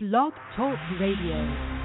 Blog Talk Radio.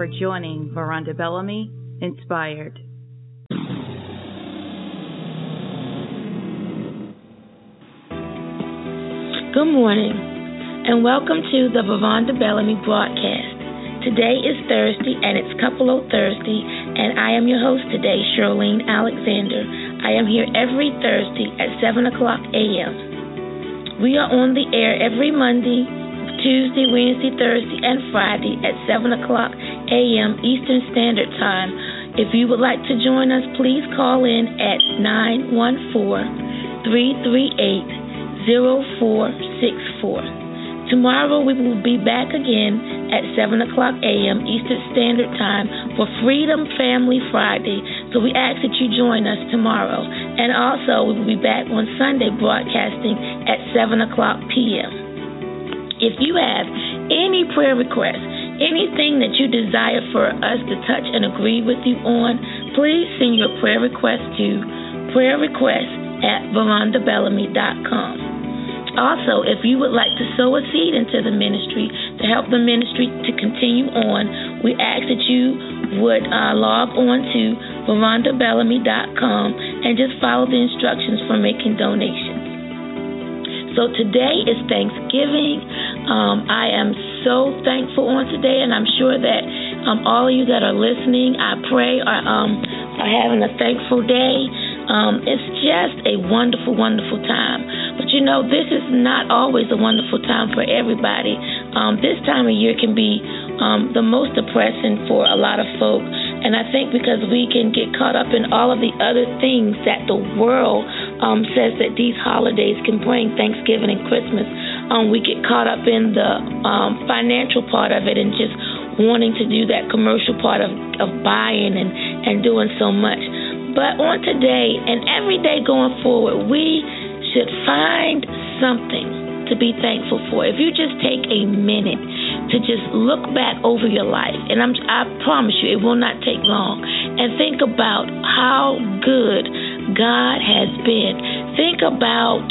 For joining Veronda Bellamy Inspired. Good morning, and welcome to the Veronda Bellamy broadcast. Today is Thursday, and it's Couple Thursday, and I am your host today, Shirlene Alexander. I am here every Thursday at 7 o'clock a.m. We are on the air every Monday, Tuesday, Wednesday, Thursday, and Friday at 7 o'clock a.m. Eastern Standard Time. If you would like to join us, please call in at 914 338 0464. Tomorrow we will be back again at 7 o'clock a.m. Eastern Standard Time for Freedom Family Friday. So we ask that you join us tomorrow. And also, we will be back on Sunday broadcasting at 7 o'clock p.m. If you have any prayer requests, anything that you desire for us to touch and agree with you on, please send your prayer request to prayer request at verondabellamy.com. Also, if you would like to sow a seed into the ministry to help the ministry to continue on, we ask that you would uh, log on to verondabellamy.com and just follow the instructions for making donations. So today is Thanksgiving. Um, I am so thankful on today, and I'm sure that um, all of you that are listening, I pray, are, um, are having a thankful day. Um, it's just a wonderful, wonderful time. But you know, this is not always a wonderful time for everybody. Um, this time of year can be um, the most depressing for a lot of folk. And I think because we can get caught up in all of the other things that the world um, says that these holidays can bring, Thanksgiving and Christmas, um, we get caught up in the um, financial part of it and just wanting to do that commercial part of, of buying and, and doing so much. But on today and every day going forward, we should find something to be thankful for. If you just take a minute to just look back over your life, and I'm, I promise you, it will not take long, and think about how good God has been. Think about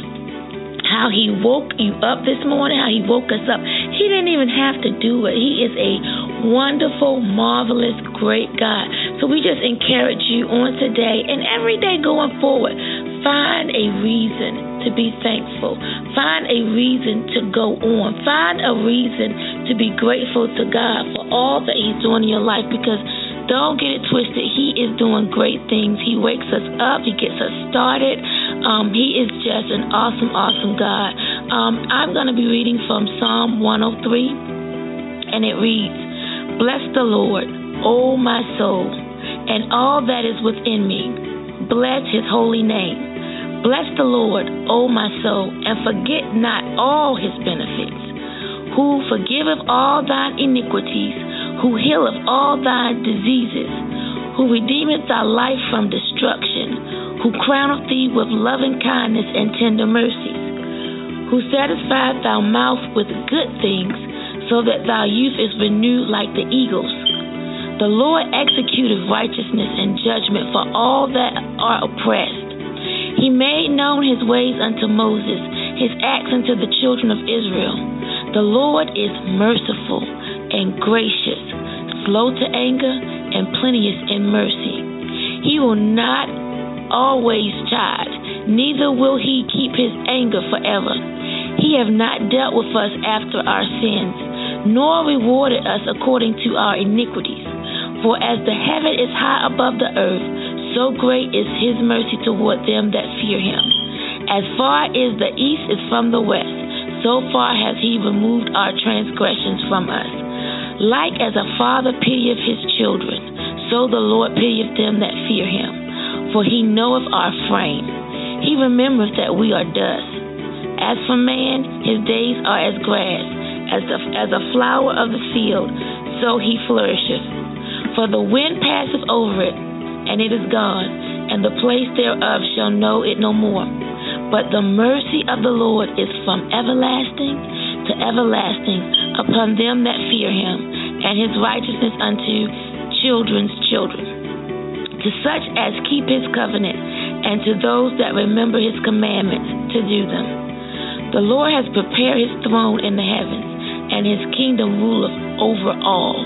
how he woke you up this morning, how he woke us up. He didn't even have to do it. He is a wonderful, marvelous, great God. So we just encourage you on today and every day going forward. Find a reason to be thankful. Find a reason to go on. Find a reason to be grateful to God for all that He's doing in your life because don't get it twisted. He is doing great things. He wakes us up, He gets us started. Um, he is just an awesome, awesome God. Um, I'm going to be reading from Psalm 103, and it reads Bless the Lord, O my soul, and all that is within me. Bless his holy name. Bless the Lord, O my soul, and forget not all his benefits, who forgiveth all thine iniquities, who healeth all thy diseases, who redeemeth thy life from destruction who crowneth thee with loving kindness and tender mercies, who satisfieth thy mouth with good things, so that thy youth is renewed like the eagles. The Lord executeth righteousness and judgment for all that are oppressed. He made known his ways unto Moses, his acts unto the children of Israel. The Lord is merciful and gracious, slow to anger, and plenteous in mercy. He will not always chide, neither will he keep his anger forever. He have not dealt with us after our sins, nor rewarded us according to our iniquities. For as the heaven is high above the earth, so great is his mercy toward them that fear him. As far as the east is from the west, so far has he removed our transgressions from us. Like as a father pitieth his children, so the Lord pitieth them that fear him for he knoweth our frame. He remembereth that we are dust. As for man, his days are as grass, as, the, as a flower of the field, so he flourisheth. For the wind passeth over it, and it is gone, and the place thereof shall know it no more. But the mercy of the Lord is from everlasting to everlasting upon them that fear him, and his righteousness unto children's children. To such as keep his covenant, and to those that remember his commandments to do them. The Lord has prepared his throne in the heavens, and his kingdom ruleth over all.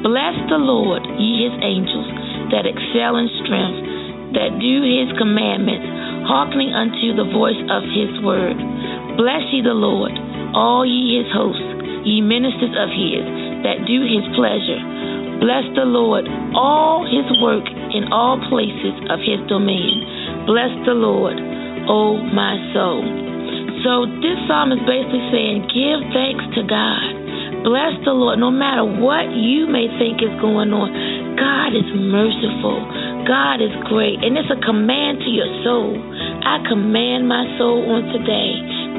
Bless the Lord, ye his angels, that excel in strength, that do his commandments, hearkening unto the voice of his word. Bless ye the Lord, all ye his hosts, ye ministers of his, that do his pleasure. Bless the Lord, all his work in all places of his domain. Bless the Lord, O my soul. So this psalm is basically saying, give thanks to God. Bless the Lord. No matter what you may think is going on, God is merciful. God is great. And it's a command to your soul. I command my soul on today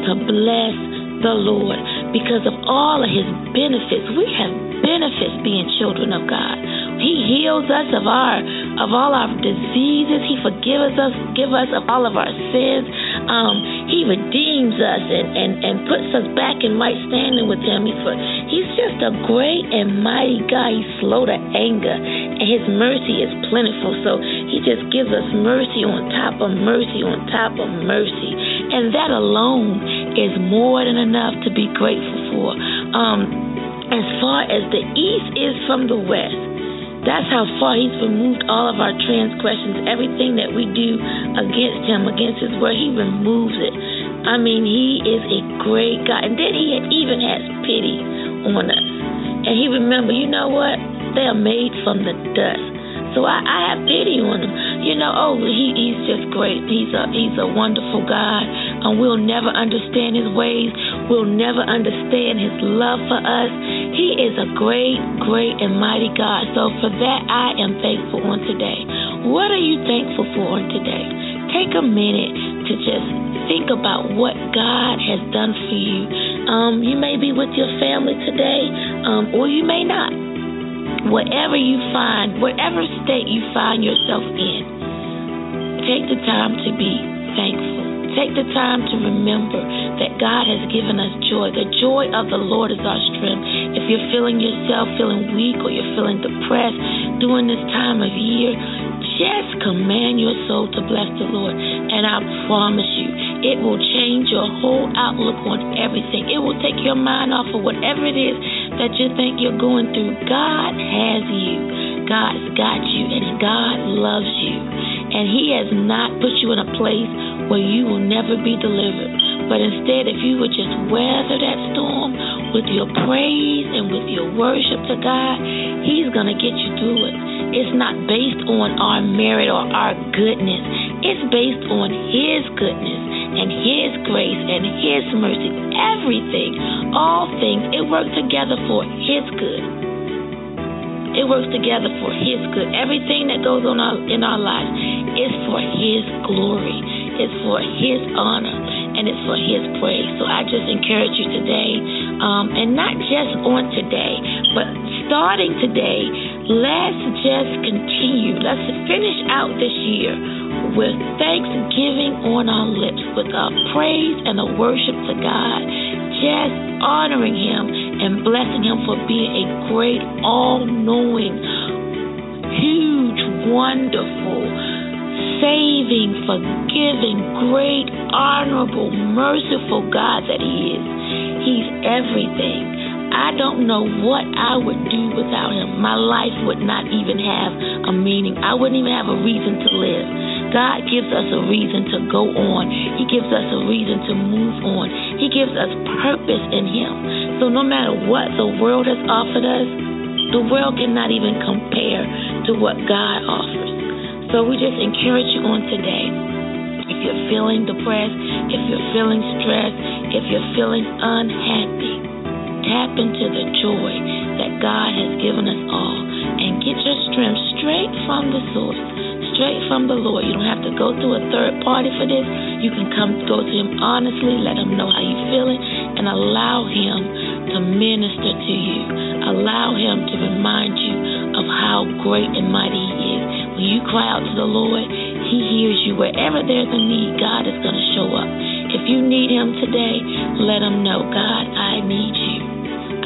to bless the Lord because of all of his benefits. We have benefits being children of God. He heals us of our of all our diseases. He forgives us, give us of all of our sins. Um, he redeems us and, and, and puts us back in right standing with Him. He's, for, he's just a great and mighty God. He's slow to anger, and His mercy is plentiful. So He just gives us mercy on top of mercy on top of mercy. And that alone is more than enough to be grateful for. Um, as far as the east is from the west, that's how far He's removed all of our transgressions. Everything that we do against Him, against His word, He removes it. I mean, He is a great God. And then He even has pity on us. And He remember, you know what? They are made from the dust. So I, I have pity on him. You know, oh, he, he's just great. He's a he's a wonderful God, and we'll never understand his ways. We'll never understand his love for us. He is a great, great, and mighty God. So for that, I am thankful on today. What are you thankful for on today? Take a minute to just think about what God has done for you. Um, you may be with your family today, um, or you may not whatever you find, whatever state you find yourself in, take the time to be thankful. Take the time to remember that God has given us joy. The joy of the Lord is our strength. If you're feeling yourself feeling weak or you're feeling depressed during this time of year, just command your soul to bless the Lord. And I promise you, it will change your whole outlook on everything. It will take your mind off of whatever it is that you think you're going through. God has you. God's got you, and God loves you. And He has not put you in a place where you will never be delivered. But instead, if you would just weather that storm with your praise and with your worship to God, He's going to get you through it. It's not based on our merit or our goodness, it's based on His goodness and His grace and His mercy, everything, all things, it works together for His good. It works together for His good. Everything that goes on in our lives is for His glory, it's for His honor, and it's for His praise. So I just encourage you today, um, and not just on today, but starting today, let's just continue. Let's finish out this year with thanksgiving on our lips, with a praise and a worship to God, just honoring Him and blessing Him for being a great, all knowing, huge, wonderful, saving, forgiving, great, honorable, merciful God that He is. He's everything. I don't know what I would do without him. My life would not even have a meaning. I wouldn't even have a reason to live. God gives us a reason to go on. He gives us a reason to move on. He gives us purpose in Him. So no matter what the world has offered us, the world cannot even compare to what God offers. So we just encourage you on today. If you're feeling depressed, if you're feeling stressed, if you're feeling unhappy, tap into the joy that God has given us all and get your strength straight from the source, straight from the Lord. You don't have to go through a third party for this. You can come go to Him honestly, let Him know how you're feeling, and allow Him to minister to you. Allow Him to remind you of how great and mighty He you cry out to the Lord, He hears you. Wherever there's a need, God is going to show up. If you need Him today, let Him know, God, I need you.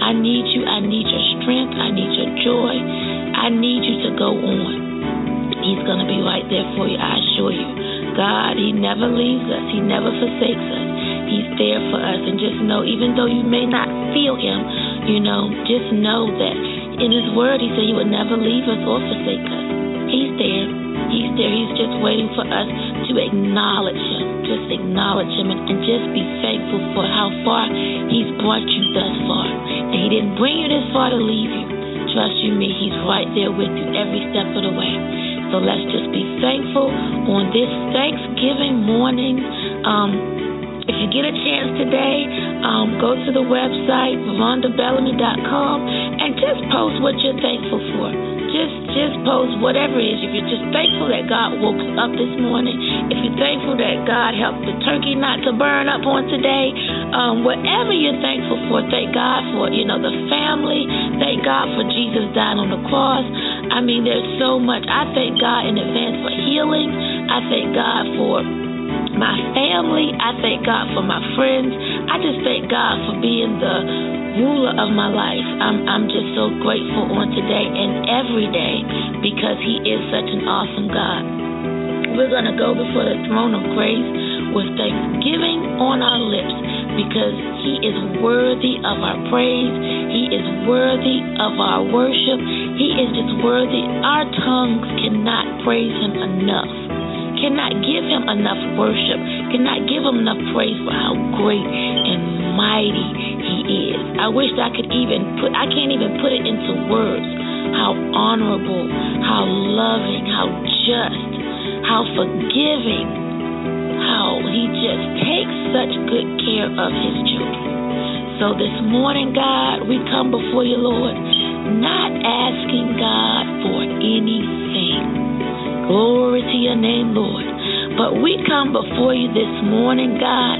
I need you. I need your strength. I need your joy. I need you to go on. He's going to be right there for you, I assure you. God, He never leaves us, He never forsakes us. He's there for us. And just know, even though you may not feel Him, you know, just know that in His Word, He said He would never leave us or forsake us. He's there. He's there. He's just waiting for us to acknowledge Him. Just acknowledge Him and, and just be thankful for how far He's brought you thus far. And He didn't bring you this far to leave you. Trust you me, He's right there with you every step of the way. So let's just be thankful on this Thanksgiving morning. Um, if you get a chance today, um, go to the website, verondabellamy.com, and just post what you're thankful for just just post whatever it is. If you're just thankful that God woke you up this morning, if you're thankful that God helped the turkey not to burn up on today, um, whatever you're thankful for, thank God for you know the family. Thank God for Jesus dying on the cross. I mean, there's so much. I thank God in advance for healing. I thank God for my family. I thank God for my friends. I just thank God for being the ruler of my life. I'm, I'm just so grateful on today and every day because He is such an awesome God. We're going to go before the throne of grace with thanksgiving on our lips because He is worthy of our praise. He is worthy of our worship. He is just worthy. Our tongues cannot praise Him enough cannot give him enough worship, cannot give him enough praise for how great and mighty he is. I wish I could even put, I can't even put it into words how honorable, how loving, how just, how forgiving, how he just takes such good care of his children. So this morning, God, we come before you, Lord, not asking God for anything. Glory to your name, Lord. But we come before you this morning, God,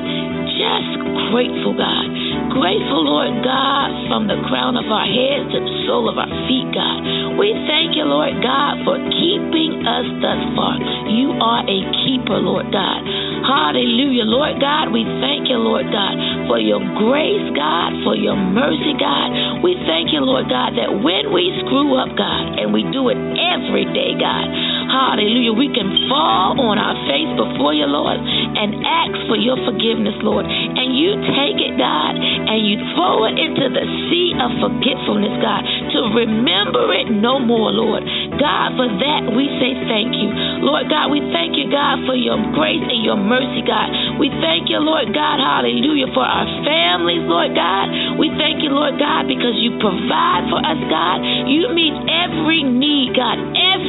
just grateful, God grateful, Lord God, from the crown of our heads to the sole of our feet, God. We thank you, Lord God, for keeping us thus far. You are a keeper, Lord God. Hallelujah, Lord God. We thank you, Lord God, for your grace, God, for your mercy, God. We thank you, Lord God, that when we screw up, God, and we do it every day, God, hallelujah, we can fall on our face before you, Lord, and ask for your forgiveness, Lord. And you take it, God, and you throw it into the sea of forgetfulness, God, to remember it no more, Lord. God, for that we say thank you. Lord God, we thank you, God, for your grace and your mercy, God. We thank you, Lord God, hallelujah, for our families, Lord God. We thank you, Lord God, because you provide for us, God. You meet every need, God,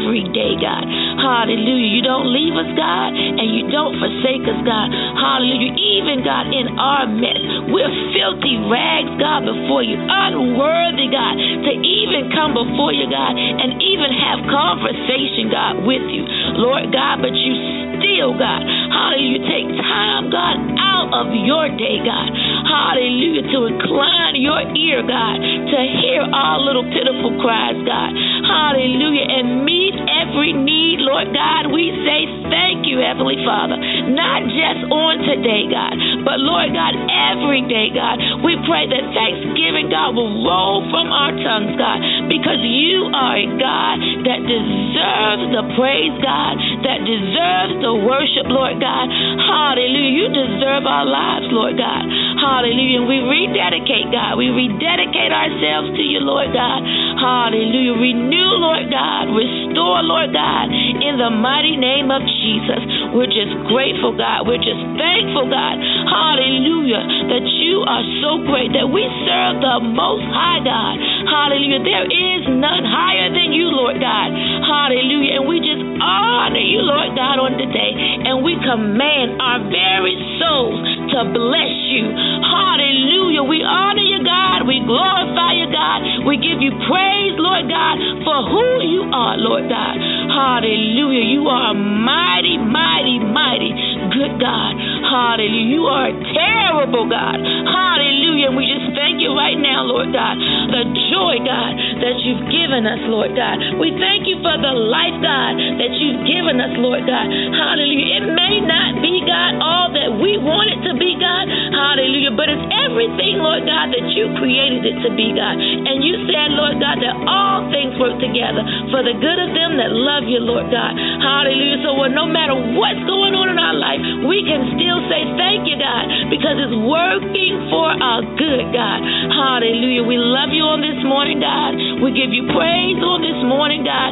every day, God. Hallelujah. You don't leave us, God, and you don't forsake us, God. Hallelujah. Even, God, in our mess, we're filthy rags, God, before you. Unworthy, God, to even come before you, God, and even have conversation, God, with you. Lord God, but you still, God, hallelujah, take time, God, out of your day, God, hallelujah, to incline your ear, God, to hear our little pitiful cries, God, hallelujah, and meet every need, Lord God. We say thank you, Heavenly Father, not just on today, God, but Lord God, every day, God. We pray that thanksgiving, God, will roll from our tongues, God, because you are a God that deserves the praise, God, that deserves the worship, Lord God. Hallelujah. You deserve our lives, Lord God. Hallelujah. And we rededicate, God. We rededicate ourselves to you, Lord God. Hallelujah. Renew, Lord God. Restore, Lord God, in the mighty name of Jesus. We're just grateful, God. We're just thankful, God. Hallelujah. That you are so great, that we serve the most high God. Hallelujah. There is none higher than you, Lord God. Hallelujah. And we just honor you, Lord God, on today. And we command our very souls to bless you. Hallelujah. We honor you, God. We glorify you, God. We give you praise, Lord God, for who you are, Lord God. Hallelujah. You are a mighty, mighty, mighty good God. Hallelujah. You are a terrible God. Hallelujah. And we just thank you right now, Lord God. The joy, God, that you've given us, Lord God. We thank you for the life, God, that you've given us, Lord God. Hallelujah. It may not be, God, all want it to be, God. Hallelujah. But it's everything, Lord God, that you created it to be, God. And you said, Lord God, that all things work together for the good of them that love you, Lord God. Hallelujah. So well, no matter what's going on in our life, we can still say thank you, God, because it's working for our good, God. Hallelujah. We love you on this morning, God. We give you praise on this morning, God.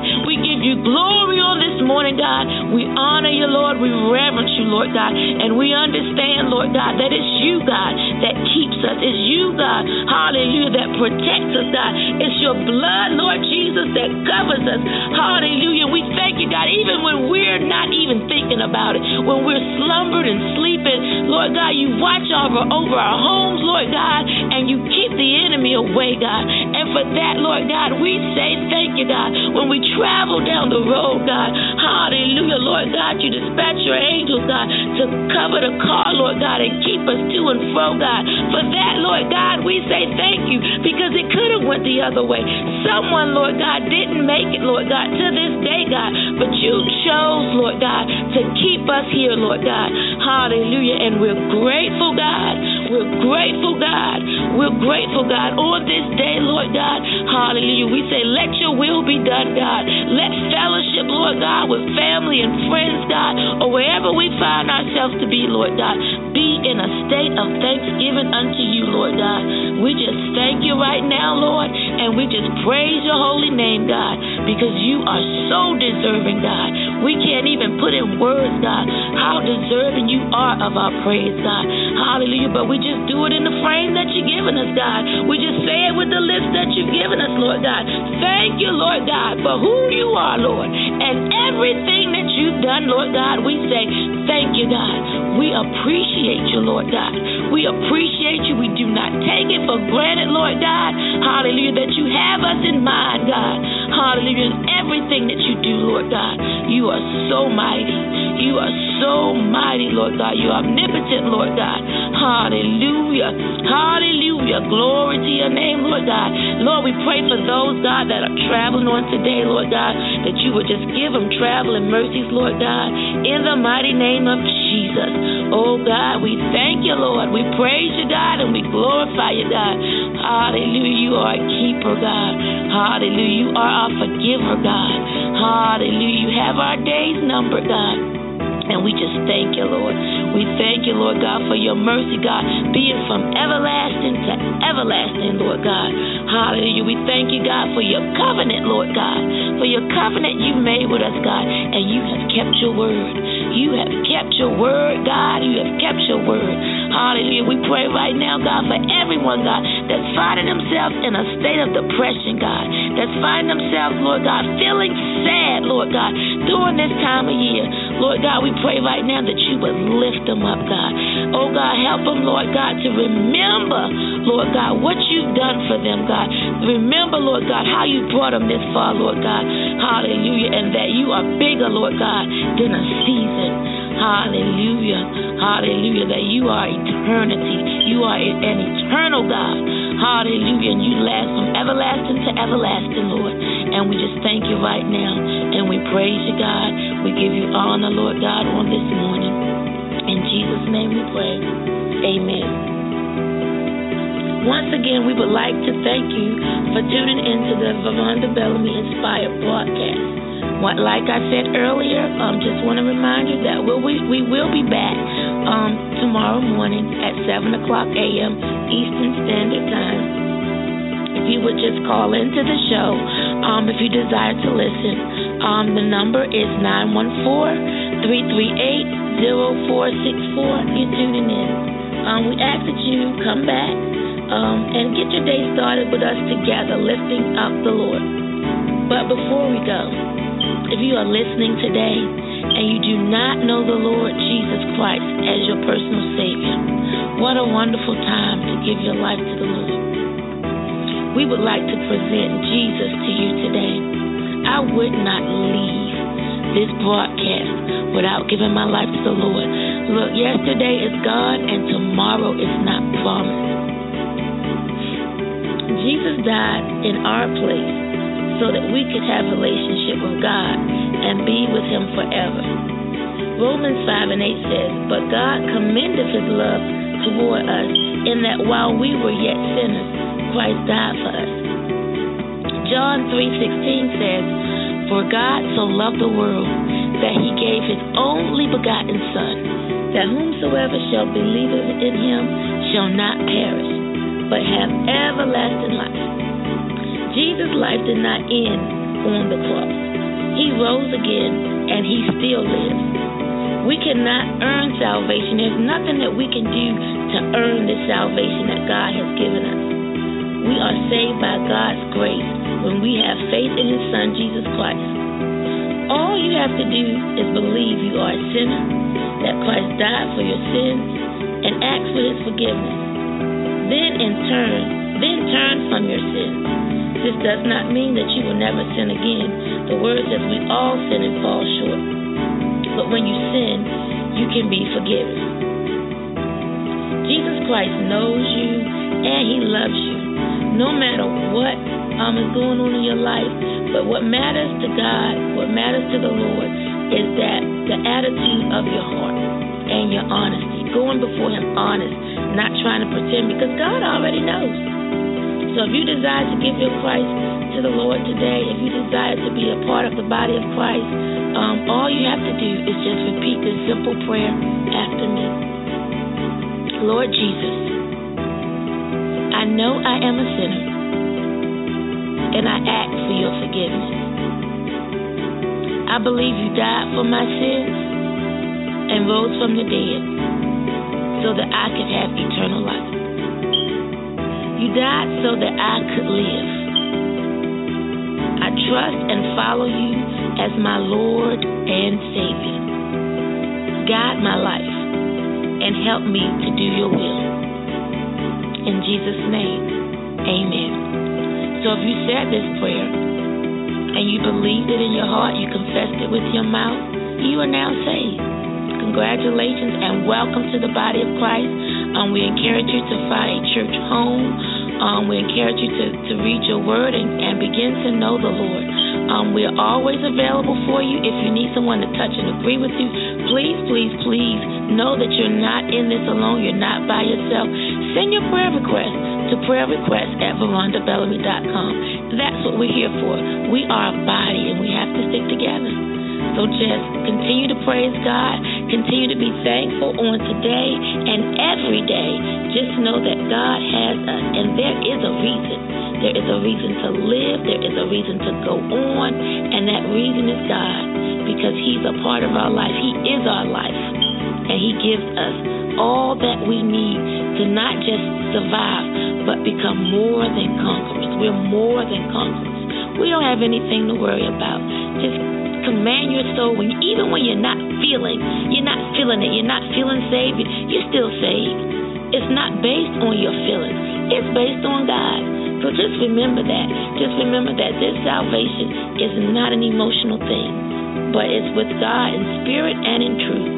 You glory on this morning, God. We honor you, Lord. We reverence you, Lord God. And we understand, Lord God, that it's you, God, that keeps us. It's you, God, hallelujah, that protects us, God. It's your blood, Lord Jesus, that covers us. Hallelujah. We thank you, God, even when we're not even thinking about it, when we're slumbered and sleeping, Lord God, you watch over, over our homes, Lord God, and you keep the enemy away, God. For that, Lord God, we say thank you, God. When we travel down the road, God, hallelujah, Lord God, you dispatch your angels, God, to cover the car, Lord God, and keep us to and fro, God. For that, Lord God, we say thank you because it could have went the other way. Someone, Lord God, didn't make it, Lord God, to this day, God, but you chose, Lord God, to keep us here, Lord God. Hallelujah. And we're grateful, God. We're grateful, God. We're grateful, God. On this day, Lord God, hallelujah. We say, let your will be done, God. Let fellowship, Lord God, with family and friends, God, or wherever we find ourselves to be, Lord God, be in a state of thanksgiving unto you, Lord God. We just thank you right now, Lord, and we just praise your holy name, God, because you are so deserving, God. We can't even put in words, God, how deserving you are of our praise, God. Hallelujah. But we just do it in the frame that you've given us, God. We just say it with the lips that you've given us, Lord God. Thank you, Lord God, for who you are, Lord. And everything that you've done, Lord God, we say, thank you, God. We appreciate you, Lord God. We appreciate you. We do not take it for granted, Lord God. Hallelujah, that you have us in mind, God. Hallelujah. in Everything that you do, Lord God, you are so mighty. You are so mighty, Lord God. You are omnipotent, Lord God. Hallelujah. Hallelujah. Glory to your name, Lord God. Lord, we pray for those, God, that are traveling on today, Lord God, that you would just give them traveling mercies, Lord God, in the mighty name of Jesus. Oh, God, we thank you, Lord. We praise you, God, and we glorify you, God. Hallelujah. You are a keeper, God. Hallelujah. You are our forgiver, God. Hallelujah. You have our days numbered, God. And we just thank you, Lord. We thank you, Lord God, for your mercy, God, being from everlasting to everlasting, Lord God. Hallelujah. We thank you, God, for your covenant, Lord God, for your covenant you made with us, God, and you have kept your word. You have kept your word, God. You have kept your word. Hallelujah. We pray right now, God, for everyone, God, that's finding themselves in a state of depression, God, that's finding themselves, Lord God, feeling sad, Lord God, during this time of year. Lord God, we pray right now that you would lift them up, God. Oh, God, help them, Lord God, to remember, Lord God, what you've done for them, God. Remember, Lord God, how you brought them this far, Lord God. Hallelujah. And that you are bigger, Lord God, than a season. Hallelujah. Hallelujah. That you are eternity. You are an eternal God. Hallelujah. And you last from everlasting to everlasting, Lord. And we just thank you right now. And we praise you, God. We give you honor, Lord God, on this morning. In Jesus' name we pray. Amen. Once again, we would like to thank you for tuning into the Veronda Bellamy Inspired broadcast. What, like I said earlier, um, just want to remind you that we'll, we, we will be back um, tomorrow morning at 7 o'clock a.m. Eastern Standard Time. If you would just call into the show um, if you desire to listen, um, the number is 914 338 0464. You're tuning in. Um, we ask that you come back um, and get your day started with us together, lifting up the Lord. But before we go, if you are listening today and you do not know the Lord Jesus Christ as your personal Savior, what a wonderful time to give your life to the Lord. We would like to present Jesus to you today. I would not leave this broadcast without giving my life to the Lord. Look, yesterday is gone and tomorrow is not promised. Jesus died in our place so that we could have relationship with God and be with Him forever. Romans 5 and 8 says, But God commendeth His love toward us in that while we were yet sinners, Christ died for us. John 3:16 says, "For God so loved the world that he gave his only begotten son, that whomsoever shall believe in him shall not perish, but have everlasting life." Jesus' life did not end on the cross. He rose again and he still lives. We cannot earn salvation. There's nothing that we can do to earn the salvation that God has given us. We are saved by God's grace when we have faith in His Son, Jesus Christ. All you have to do is believe you are a sinner, that Christ died for your sins, and ask for His forgiveness. Then, in turn, then turn from your sins. This does not mean that you will never sin again. The word says we all sin and fall short. But when you sin, you can be forgiven. Jesus Christ knows you and He loves you, no matter what um, is going on in your life. But what matters to God, what matters to the Lord, is that the attitude of your heart and your honesty, going before Him honest, not trying to pretend, because God already knows. So if you desire to give your Christ to the Lord today, if you desire to be a part of the body of Christ, um, all you have to do is just repeat this simple prayer after me. Lord Jesus, I know I am a sinner and I ask for your forgiveness. I believe you died for my sins and rose from the dead so that I could have eternal life. You died so that I could live. I trust and follow you as my Lord and Savior. Guide my life and help me to do your will. In Jesus' name. So if you said this prayer and you believed it in your heart, you confessed it with your mouth, you are now saved. Congratulations and welcome to the body of Christ. Um, we encourage you to find a church home. Um, we encourage you to, to read your word and, and begin to know the Lord. Um, we're always available for you. If you need someone to touch and agree with you, please, please, please know that you're not in this alone. You're not by yourself. Send your prayer requests to prayer requests at verondabellamy.com. That's what we're here for. We are a body and we have to stick together. So just continue to praise God, continue to be thankful on today and every day. Just know that God has us, and there is a reason. There is a reason to live, there is a reason to go on, and that reason is God because He's a part of our life. He is our life, and He gives us all that we need to not just survive, but become more than conquerors. We're more than conquerors. We don't have anything to worry about. Just command your soul when even when you're not feeling, you're not feeling it, you're not feeling saved, you're still saved. It's not based on your feelings. It's based on God. So just remember that. Just remember that this salvation is not an emotional thing, but it's with God in spirit and in truth.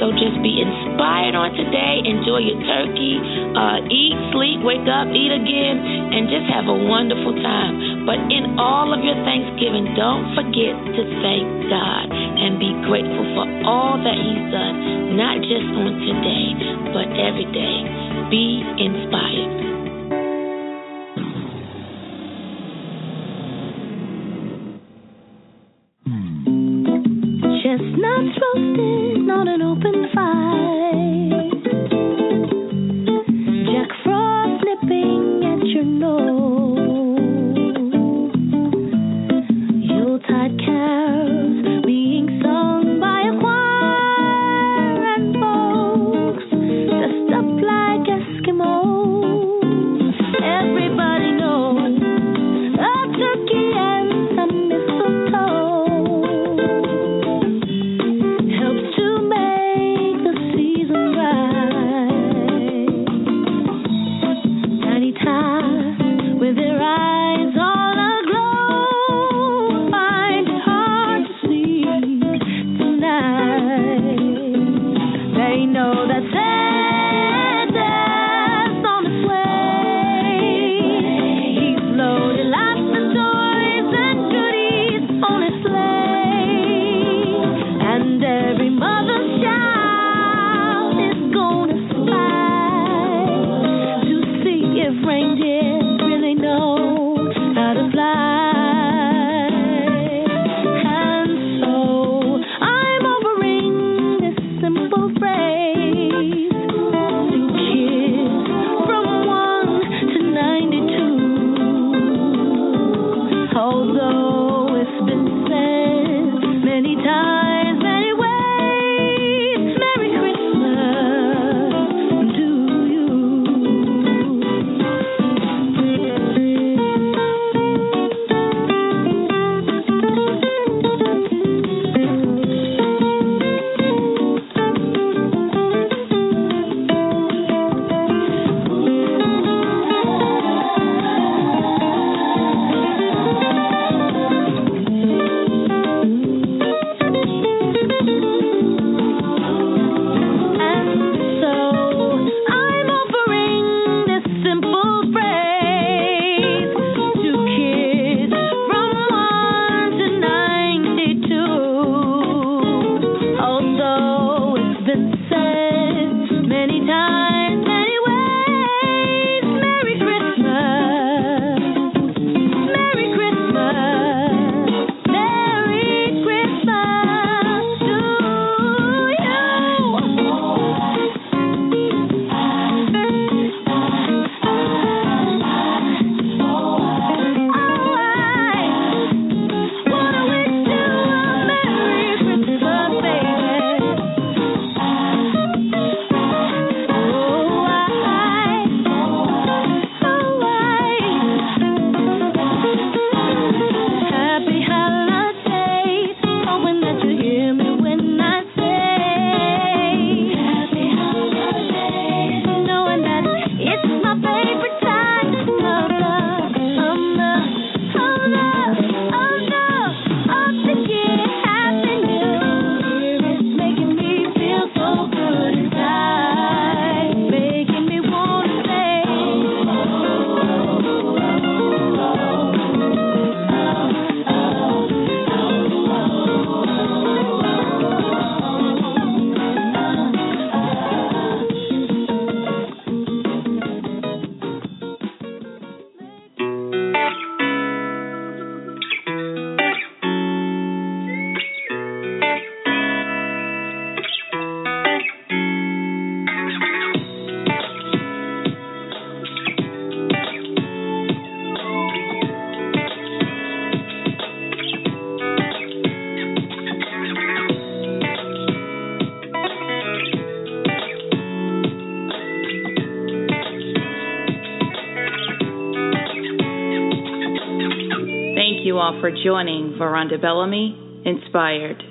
So just be inspired on today. Enjoy your turkey. Uh, eat, sleep, wake up, eat again, and just have a wonderful time. But in all of your Thanksgiving, don't forget to thank God and be grateful for all that He's done, not just on today, but every day. Be inspired. they know that. All for joining Veronda Bellamy Inspired.